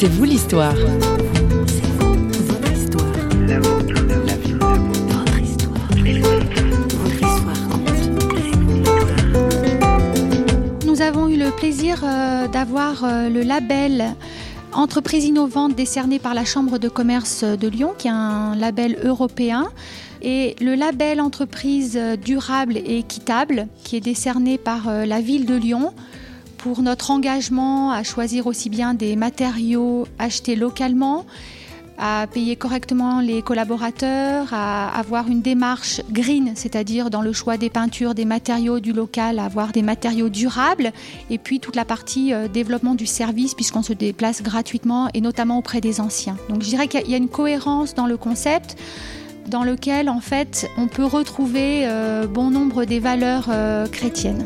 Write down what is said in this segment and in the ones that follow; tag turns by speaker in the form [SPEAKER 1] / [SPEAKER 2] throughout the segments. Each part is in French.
[SPEAKER 1] C'est vous l'histoire.
[SPEAKER 2] Nous avons eu le plaisir euh, d'avoir euh, le label Entreprise innovante décerné par la Chambre de commerce de Lyon, qui est un label européen, et le label Entreprise durable et équitable, qui est décerné par euh, la ville de Lyon pour notre engagement à choisir aussi bien des matériaux achetés localement, à payer correctement les collaborateurs, à avoir une démarche green, c'est-à-dire dans le choix des peintures, des matériaux du local, avoir des matériaux durables, et puis toute la partie euh, développement du service, puisqu'on se déplace gratuitement, et notamment auprès des anciens. Donc je dirais qu'il y a une cohérence dans le concept dans lequel en fait on peut retrouver euh, bon nombre des valeurs euh, chrétiennes.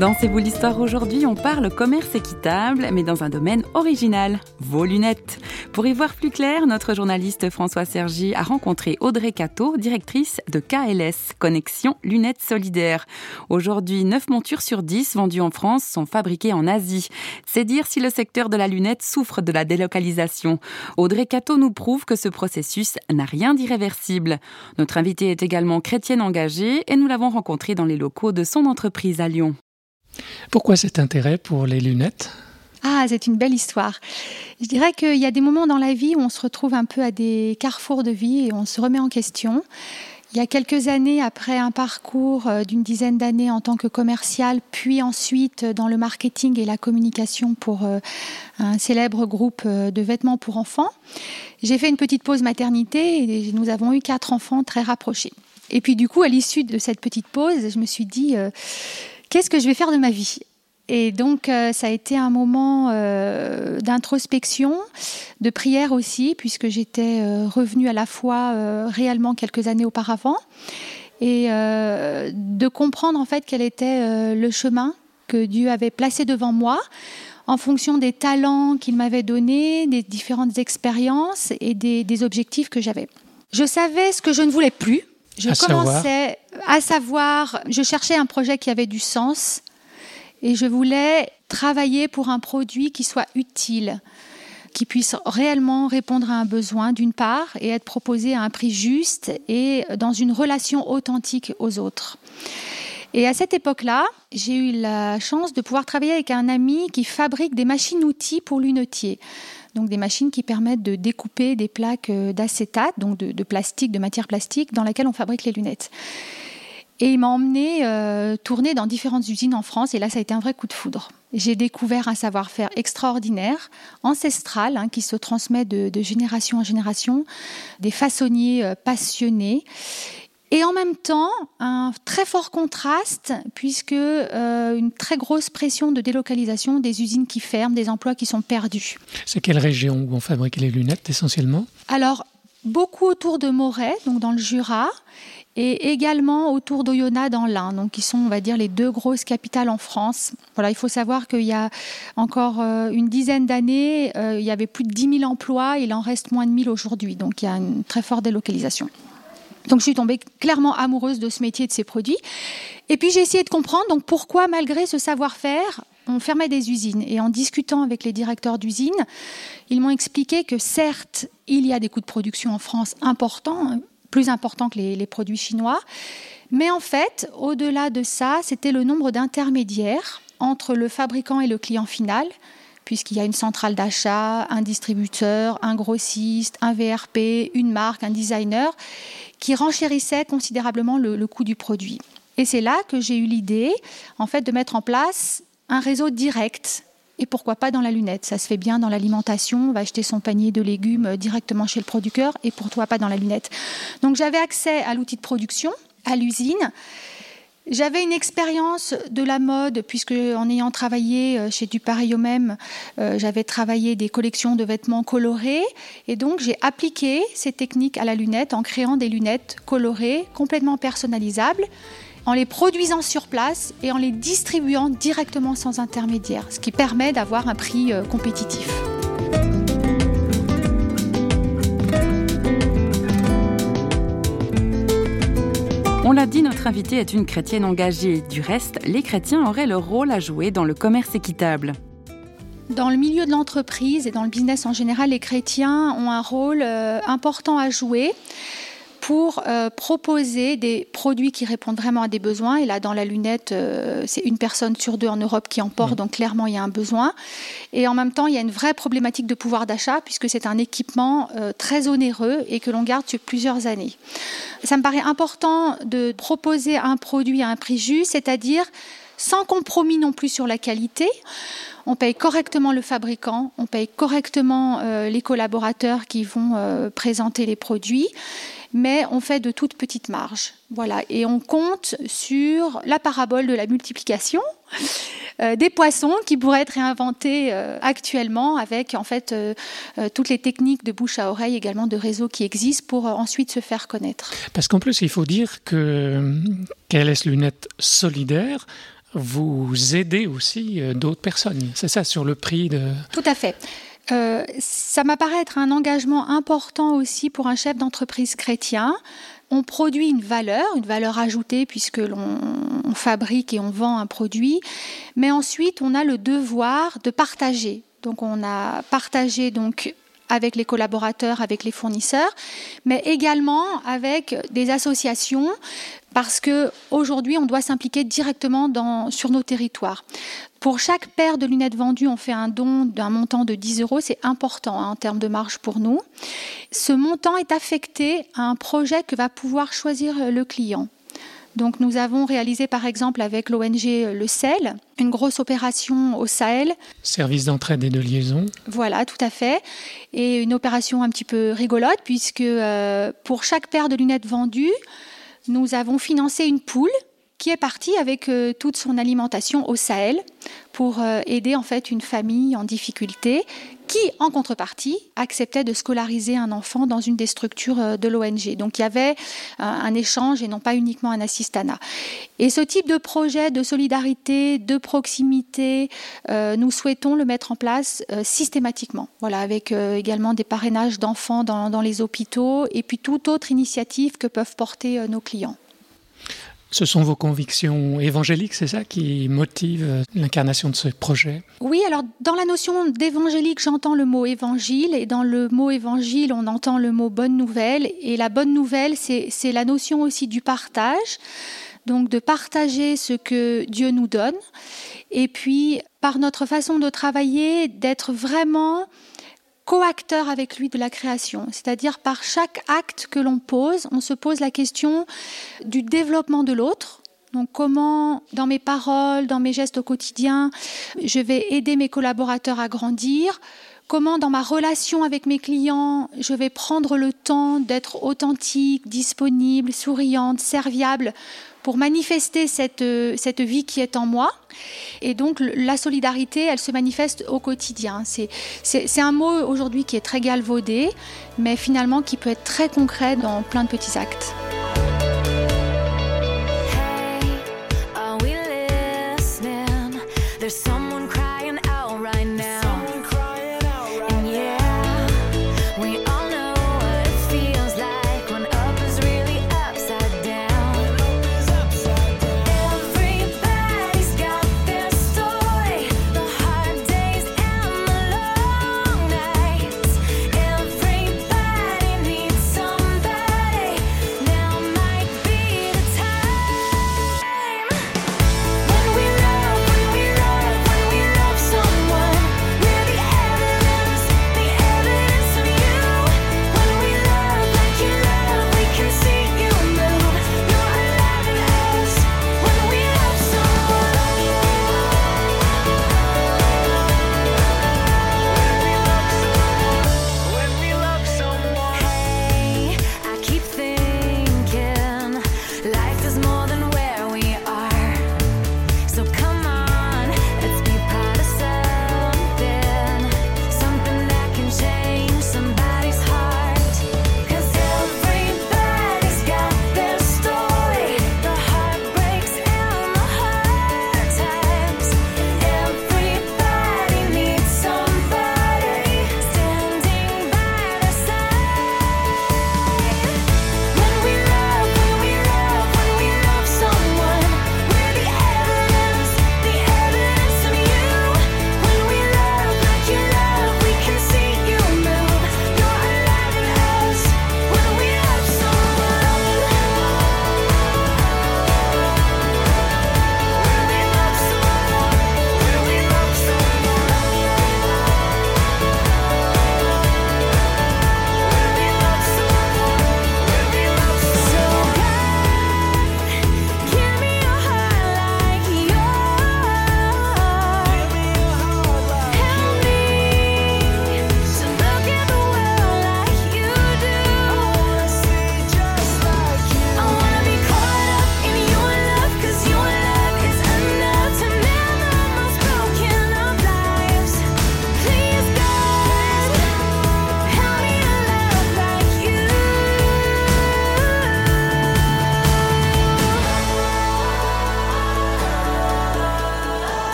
[SPEAKER 1] Dans C'est vous l'histoire aujourd'hui, on parle commerce équitable, mais dans un domaine original, vos lunettes. Pour y voir plus clair, notre journaliste François Sergi a rencontré Audrey Cato, directrice de KLS, Connexion Lunettes Solidaires. Aujourd'hui, 9 montures sur 10 vendues en France sont fabriquées en Asie. C'est dire si le secteur de la lunette souffre de la délocalisation. Audrey Cato nous prouve que ce processus n'a rien d'irréversible. Notre invitée est également chrétienne engagée et nous l'avons rencontrée dans les locaux de son entreprise à Lyon.
[SPEAKER 3] Pourquoi cet intérêt pour les lunettes?
[SPEAKER 2] Ah, c'est une belle histoire. Je dirais qu'il y a des moments dans la vie où on se retrouve un peu à des carrefours de vie et on se remet en question. Il y a quelques années, après un parcours euh, d'une dizaine d'années en tant que commercial, puis ensuite dans le marketing et la communication pour euh, un célèbre groupe euh, de vêtements pour enfants, j'ai fait une petite pause maternité et nous avons eu quatre enfants très rapprochés. Et puis du coup, à l'issue de cette petite pause, je me suis dit, qu'est-ce que je vais faire de ma vie? Et donc, euh, ça a été un moment euh, d'introspection, de prière aussi, puisque j'étais euh, revenue à la foi réellement quelques années auparavant, et de comprendre en fait quel était le chemin que Dieu avait placé devant moi en fonction des talents qu'il m'avait donnés, des différentes expériences et des objectifs que j'avais. Je savais ce que je ne voulais plus, je commençais à savoir, je cherchais un projet qui avait du sens et je voulais travailler pour un produit qui soit utile, qui puisse réellement répondre à un besoin d'une part et être proposé à un prix juste et dans une relation authentique aux autres. Et à cette époque-là, j'ai eu la chance de pouvoir travailler avec un ami qui fabrique des machines-outils pour lunetiers donc des machines qui permettent de découper des plaques euh, d'acétate, donc de, plastique, de matière plastique, dans laquelle on fabrique les lunettes. Et il m'a emmené euh, tourner dans différentes usines en France, et là, ça a été un vrai coup de foudre. J'ai découvert un savoir-faire extraordinaire, ancestral, hein, qui se transmet de, génération en génération, des façonniers euh, passionnés. Et en même temps, un très fort contraste, puisque euh, une très grosse pression de délocalisation des usines qui ferment, des emplois qui sont perdus.
[SPEAKER 3] C'est quelle région où on fabrique les lunettes essentiellement?
[SPEAKER 2] Alors, beaucoup autour de Moret, donc dans le Jura, et également autour d'Oyonnax dans l'Ain, donc qui sont, on va dire, les deux grosses capitales en France. Voilà, il faut savoir qu'il y a encore euh, une dizaine d'années, euh, il y avait plus de 10 000 emplois, il en reste moins de 1000 aujourd'hui, donc il y a une très forte délocalisation. Donc je suis tombée clairement amoureuse de ce métier, de ces produits. Et puis j'ai essayé de comprendre donc pourquoi malgré ce savoir-faire, on fermait des usines. Et en discutant avec les directeurs d'usines, ils m'ont expliqué que certes, il y a des coûts de production en France importants, plus importants que les, les produits chinois, mais en fait, au-delà de ça, c'était le nombre d'intermédiaires entre le fabricant et le client final puisqu'il y a une centrale d'achat, un distributeur, un grossiste, un VRP, une marque, un designer, qui renchérissait considérablement le, coût du produit. Et c'est là que j'ai eu l'idée, en fait, de mettre en place un réseau direct. Et pourquoi pas dans la lunette? Ça se fait bien dans l'alimentation. On va acheter son panier de légumes directement chez le producteur. Et pourquoi pas dans la lunette? Donc j'avais accès à l'outil de production, à l'usine. J'avais une expérience de la mode, puisque en ayant travaillé euh, chez Du Pareil au même, euh, j'avais travaillé des collections de vêtements colorés. Et donc, j'ai appliqué ces techniques à la lunette en créant des lunettes colorées, complètement personnalisables, en les produisant sur place et en les distribuant directement sans intermédiaire, ce qui permet d'avoir un prix euh, compétitif.
[SPEAKER 1] On l'a dit, notre invitée est une chrétienne engagée. Du reste, les chrétiens auraient leur rôle à jouer dans le commerce équitable.
[SPEAKER 2] Dans le milieu de l'entreprise et dans le business en général, les chrétiens ont un rôle euh, important à jouer pour euh, proposer des produits qui répondent vraiment à des besoins. Et là, dans la lunette, euh, c'est une personne sur deux en Europe qui en porte, mmh. donc clairement, il y a un besoin. Et en même temps, il y a une vraie problématique de pouvoir d'achat, puisque c'est un équipement très onéreux et que l'on garde sur plusieurs années. Ça me paraît important de proposer un produit à un prix juste, c'est-à-dire sans compromis non plus sur la qualité on paye correctement le fabricant, on paye correctement euh, les collaborateurs qui vont euh, présenter les produits, mais on fait de toutes petites marges. Voilà, et on compte sur la parabole de la multiplication. Euh, des poissons qui pourraient être réinventés actuellement avec en fait toutes les techniques de bouche à oreille également de réseau qui existent pour ensuite se faire connaître.
[SPEAKER 3] Parce qu'en plus il faut dire que KLS Lunettes solidaire vous aidez aussi euh, d'autres personnes. C'est ça, sur le prix de...
[SPEAKER 2] Tout à fait. Euh, ça m'apparaît être un engagement important aussi pour un chef d'entreprise chrétien. On produit une valeur, une valeur ajoutée puisque l'on fabrique et on vend un produit, mais ensuite on a le devoir de partager. Donc on a partagé donc avec les collaborateurs, avec les fournisseurs, mais également avec des associations parce que aujourd'hui on doit s'impliquer directement sur nos territoires. Pour chaque paire de lunettes vendues, on fait un don d'un montant de 10 euros. C'est important hein, en termes de marge pour nous. Ce montant est affecté à un projet que va pouvoir choisir le client. Donc nous avons réalisé par exemple avec l'ONG Le Sel une grosse opération au Sahel.
[SPEAKER 3] Service d'entraide et de liaison.
[SPEAKER 2] Voilà, tout à fait. Et une opération un petit peu rigolote puisque euh, pour chaque paire de lunettes vendues, nous avons financé une poule qui est partie avec euh, toute son alimentation au Sahel pour euh, aider en fait une famille en difficulté qui, en contrepartie, acceptait de scolariser un enfant dans une des structures euh, de l'ONG. Donc il y avait un échange et non pas uniquement un assistanat. Et ce type de projet de solidarité, de proximité, nous souhaitons le mettre en place systématiquement. Voilà, avec également des parrainages d'enfants dans les hôpitaux et puis toute autre initiative que peuvent porter nos clients.
[SPEAKER 3] Ce sont vos convictions évangéliques, c'est ça qui motive l'incarnation de ce projet?
[SPEAKER 2] Oui, alors dans la notion d'évangélique, j'entends le mot évangile, et dans le mot évangile, on entend le mot bonne nouvelle, et la bonne nouvelle, c'est la notion aussi du partage, donc de partager ce que Dieu nous donne, et puis par notre façon de travailler, d'être vraiment co-acteur avec lui de la création. C'est-à-dire par chaque acte que l'on pose, on se pose la question du développement de l'autre. Donc comment, dans mes paroles, dans mes gestes au quotidien, je vais aider mes collaborateurs à grandir? Comment dans ma relation avec mes clients, je vais prendre le temps d'être authentique, disponible, souriante, serviable? pour manifester cette, euh, cette vie qui est en moi. Et donc la solidarité, elle se manifeste au quotidien. C'est un mot aujourd'hui qui est très galvaudé, mais finalement qui peut être très concret dans plein de petits actes.
[SPEAKER 1] Hey,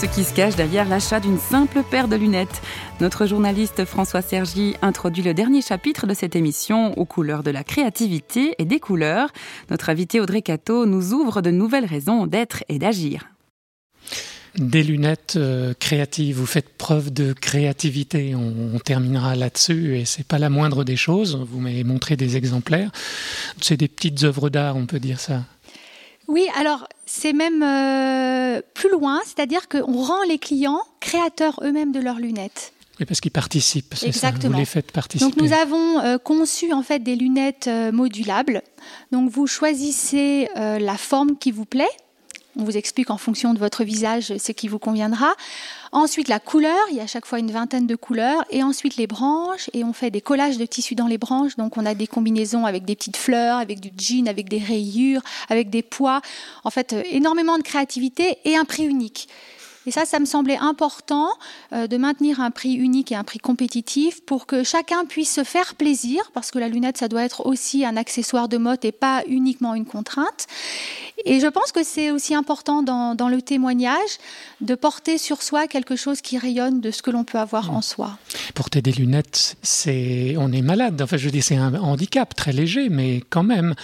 [SPEAKER 1] ce qui se cache derrière l'achat d'une simple paire de lunettes. Notre journaliste François Sergi introduit le dernier chapitre de cette émission aux couleurs de la créativité et des couleurs. Notre invité Audrey Cato nous ouvre de nouvelles raisons d'être et d'agir
[SPEAKER 3] des lunettes euh, créatives. Vous faites preuve de créativité. On, terminera là-dessus et c'est pas la moindre des choses. Vous m'avez montré des exemplaires. C'est des petites œuvres d'art, on peut dire ça.
[SPEAKER 2] Oui, alors c'est même euh, plus loin, c'est-à-dire qu'on rend les clients créateurs eux-mêmes de leurs lunettes.
[SPEAKER 3] Oui, parce qu'ils participent, c'est ça. Vous les faites participer.
[SPEAKER 2] Donc nous avons euh, conçu en fait des lunettes modulables. Donc vous choisissez la forme qui vous plaît. On vous explique en fonction de votre visage ce qui vous conviendra. Ensuite, la couleur, il y a à chaque fois une vingtaine de couleurs. Et ensuite, les branches. Et on fait des collages de tissus dans les branches. Donc, on a des combinaisons avec des petites fleurs, avec du jean, avec des rayures, avec des poids. En fait, euh, énormément de créativité et un prix unique. Et ça, ça me semblait important euh, de maintenir un prix unique et un prix compétitif pour que chacun puisse se faire plaisir, parce que la lunette, ça doit être aussi un accessoire de mode et pas uniquement une contrainte. Et je pense que c'est aussi important dans, le témoignage de porter sur soi quelque chose qui rayonne de ce que l'on peut avoir en soi.
[SPEAKER 3] Porter des lunettes, c'est on est malade. Enfin, je dis c'est un handicap très léger, mais quand même.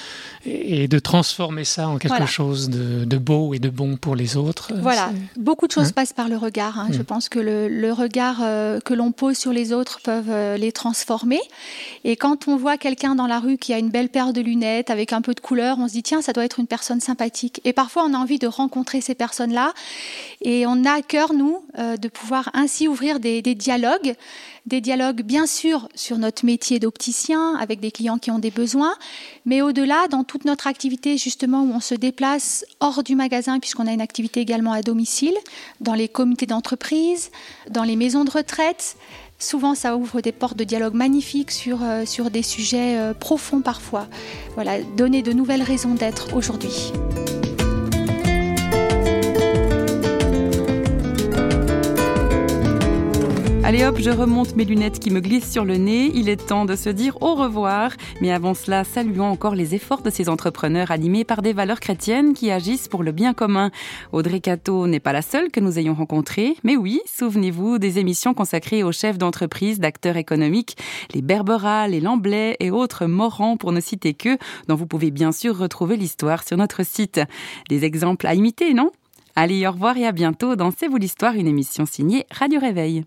[SPEAKER 3] Et de transformer ça en quelque chose de, beau et de bon pour les autres.
[SPEAKER 2] Voilà, beaucoup de choses hein? passent par le regard. Hein. Je mm. pense que le, regard euh, que l'on pose sur les autres peuvent euh, les transformer. Et quand on voit quelqu'un dans la rue qui a une belle paire de lunettes avec un peu de couleur, on se dit tiens, ça doit être une personne sympathique et parfois, on a envie de rencontrer ces personnes-là. Et on a à cœur, nous, euh, de pouvoir ainsi ouvrir des, dialogues. Des dialogues, bien sûr, sur notre métier d'opticien, avec des clients qui ont des besoins, mais au-delà, dans toute notre activité, justement, où on se déplace hors du magasin, puisqu'on a une activité également à domicile, dans les comités d'entreprise, dans les maisons de retraite, Souvent, ça ouvre des portes de dialogue magnifiques sur, euh, sur des sujets euh, profonds parfois. Voilà, donner de nouvelles raisons d'être aujourd'hui.
[SPEAKER 1] Allez hop, je remonte mes lunettes qui me glissent sur le nez. Il est temps de se dire au revoir. Mais avant cela, saluons encore les efforts de ces entrepreneurs animés par des valeurs chrétiennes qui agissent pour le bien commun. Audrey Cato n'est pas la seule que nous ayons rencontrée. Mais oui, souvenez-vous des émissions consacrées aux chefs d'entreprise, d'acteurs économiques, les Berbera, les Lamblay et autres morants pour ne citer que, dont vous pouvez bien sûr retrouver l'histoire sur notre site. Des exemples à imiter, non? Allez, au revoir et à bientôt dans C'est vous l'histoire, une émission signée Radio Réveil.